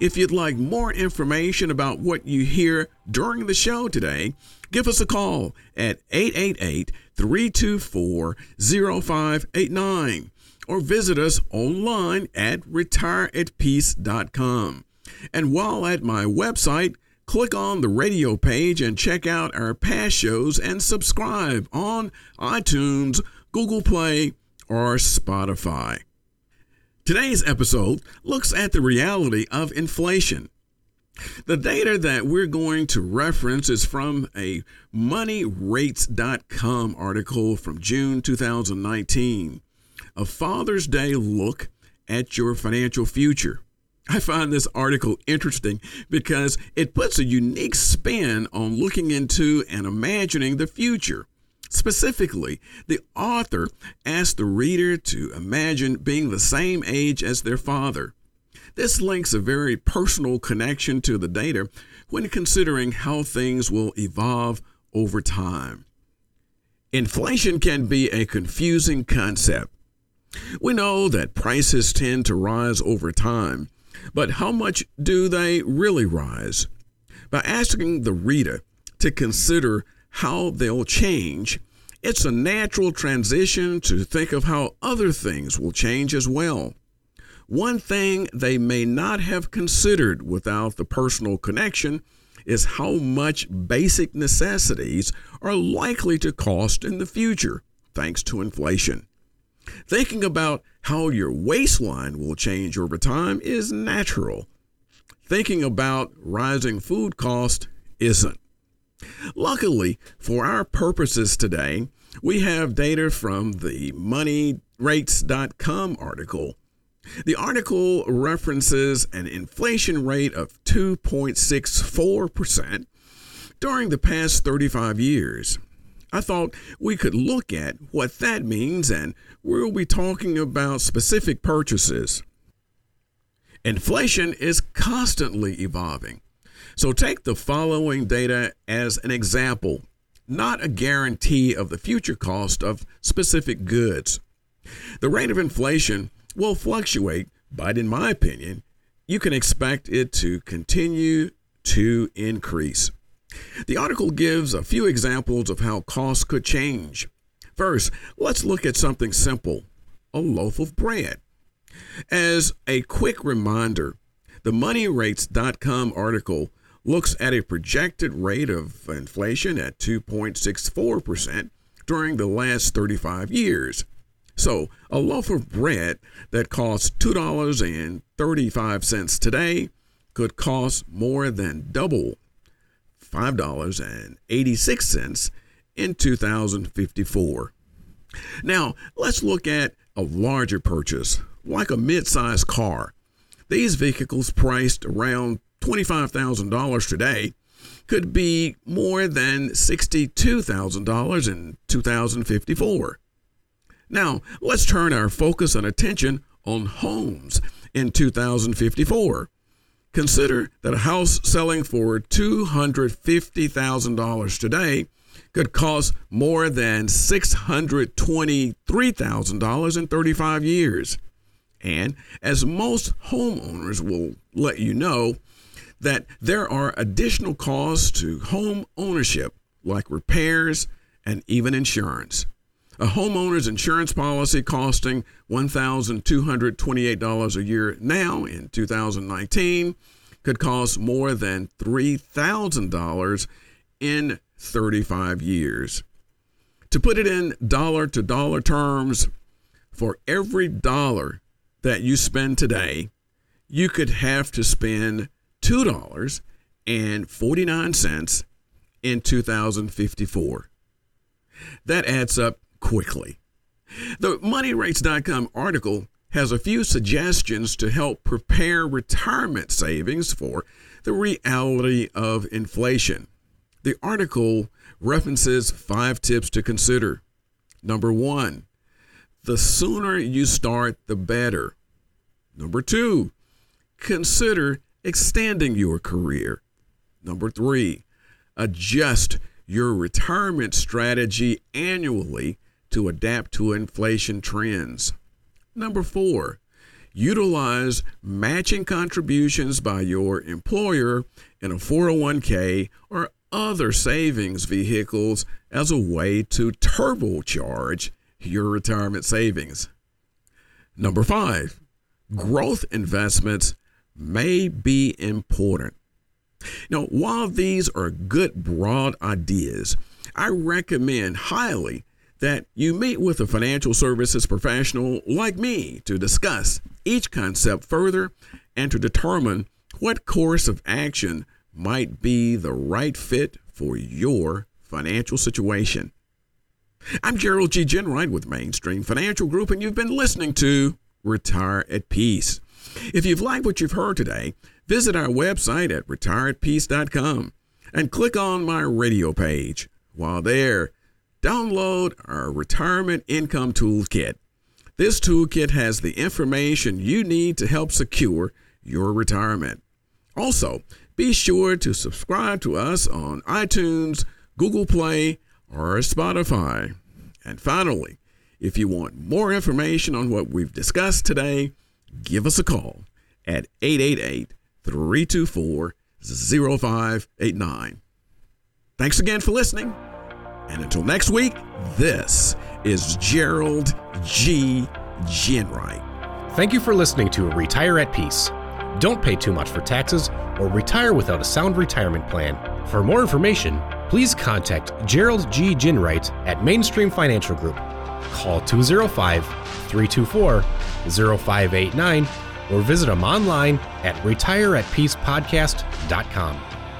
If you'd like more information about what you hear during the show today, give us a call at 888 324 0589 or visit us online at retireatpeace.com. And while at my website, click on the radio page and check out our past shows and subscribe on iTunes, Google Play, or Spotify. Today's episode looks at the reality of inflation. The data that we're going to reference is from a moneyrates.com article from June 2019, a Father's Day look at your financial future. I find this article interesting because it puts a unique spin on looking into and imagining the future. Specifically, the author asked the reader to imagine being the same age as their father. This links a very personal connection to the data when considering how things will evolve over time. Inflation can be a confusing concept. We know that prices tend to rise over time, but how much do they really rise? By asking the reader to consider how they'll change, it's a natural transition to think of how other things will change as well. One thing they may not have considered without the personal connection is how much basic necessities are likely to cost in the future thanks to inflation. Thinking about how your waistline will change over time is natural. Thinking about rising food cost isn't. Luckily, for our purposes today, we have data from the moneyrates.com article. The article references an inflation rate of 2.64% during the past 35 years. I thought we could look at what that means, and we'll be talking about specific purchases. Inflation is constantly evolving. So take the following data as an example, not a guarantee of the future cost of specific goods. The rate of inflation will fluctuate, but in my opinion, you can expect it to continue to increase. The article gives a few examples of how costs could change. First, let's look at something simple a loaf of bread. As a quick reminder, the moneyrates.com article looks at a projected rate of inflation at 2.64% during the last 35 years. So, a loaf of bread that costs $2.35 today could cost more than double $5.86 in 2054. Now, let's look at a larger purchase, like a mid sized car. These vehicles priced around $25,000 today could be more than $62,000 in 2054. Now, let's turn our focus and attention on homes in 2054. Consider that a house selling for $250,000 today could cost more than $623,000 in 35 years. And as most homeowners will let you know, that there are additional costs to home ownership, like repairs and even insurance. A homeowner's insurance policy costing $1,228 a year now in 2019 could cost more than $3,000 in 35 years. To put it in dollar to dollar terms, for every dollar that you spend today, you could have to spend $2.49 in 2054. That adds up quickly. The MoneyRates.com article has a few suggestions to help prepare retirement savings for the reality of inflation. The article references five tips to consider. Number one, the sooner you start, the better. Number two, consider extending your career. Number three, adjust your retirement strategy annually to adapt to inflation trends. Number four, utilize matching contributions by your employer in a 401k or other savings vehicles as a way to turbocharge your retirement savings. Number five, growth investments may be important. Now, while these are good broad ideas, I recommend highly that you meet with a financial services professional like me to discuss each concept further and to determine what course of action might be the right fit for your financial situation. I'm Gerald G. Ginwright with Mainstream Financial Group, and you've been listening to Retire at Peace. If you've liked what you've heard today, visit our website at retireatpeace.com and click on my radio page. While there, download our Retirement Income Toolkit. This toolkit has the information you need to help secure your retirement. Also, be sure to subscribe to us on iTunes, Google Play, or Spotify. And finally, if you want more information on what we've discussed today, give us a call at 888 324 0589. Thanks again for listening. And until next week, this is Gerald G. Ginwright. Thank you for listening to Retire at Peace. Don't pay too much for taxes or retire without a sound retirement plan. For more information, please contact Gerald G. Ginwright at Mainstream Financial Group. Call 205 324 0589 or visit them online at retireatpeacepodcast.com.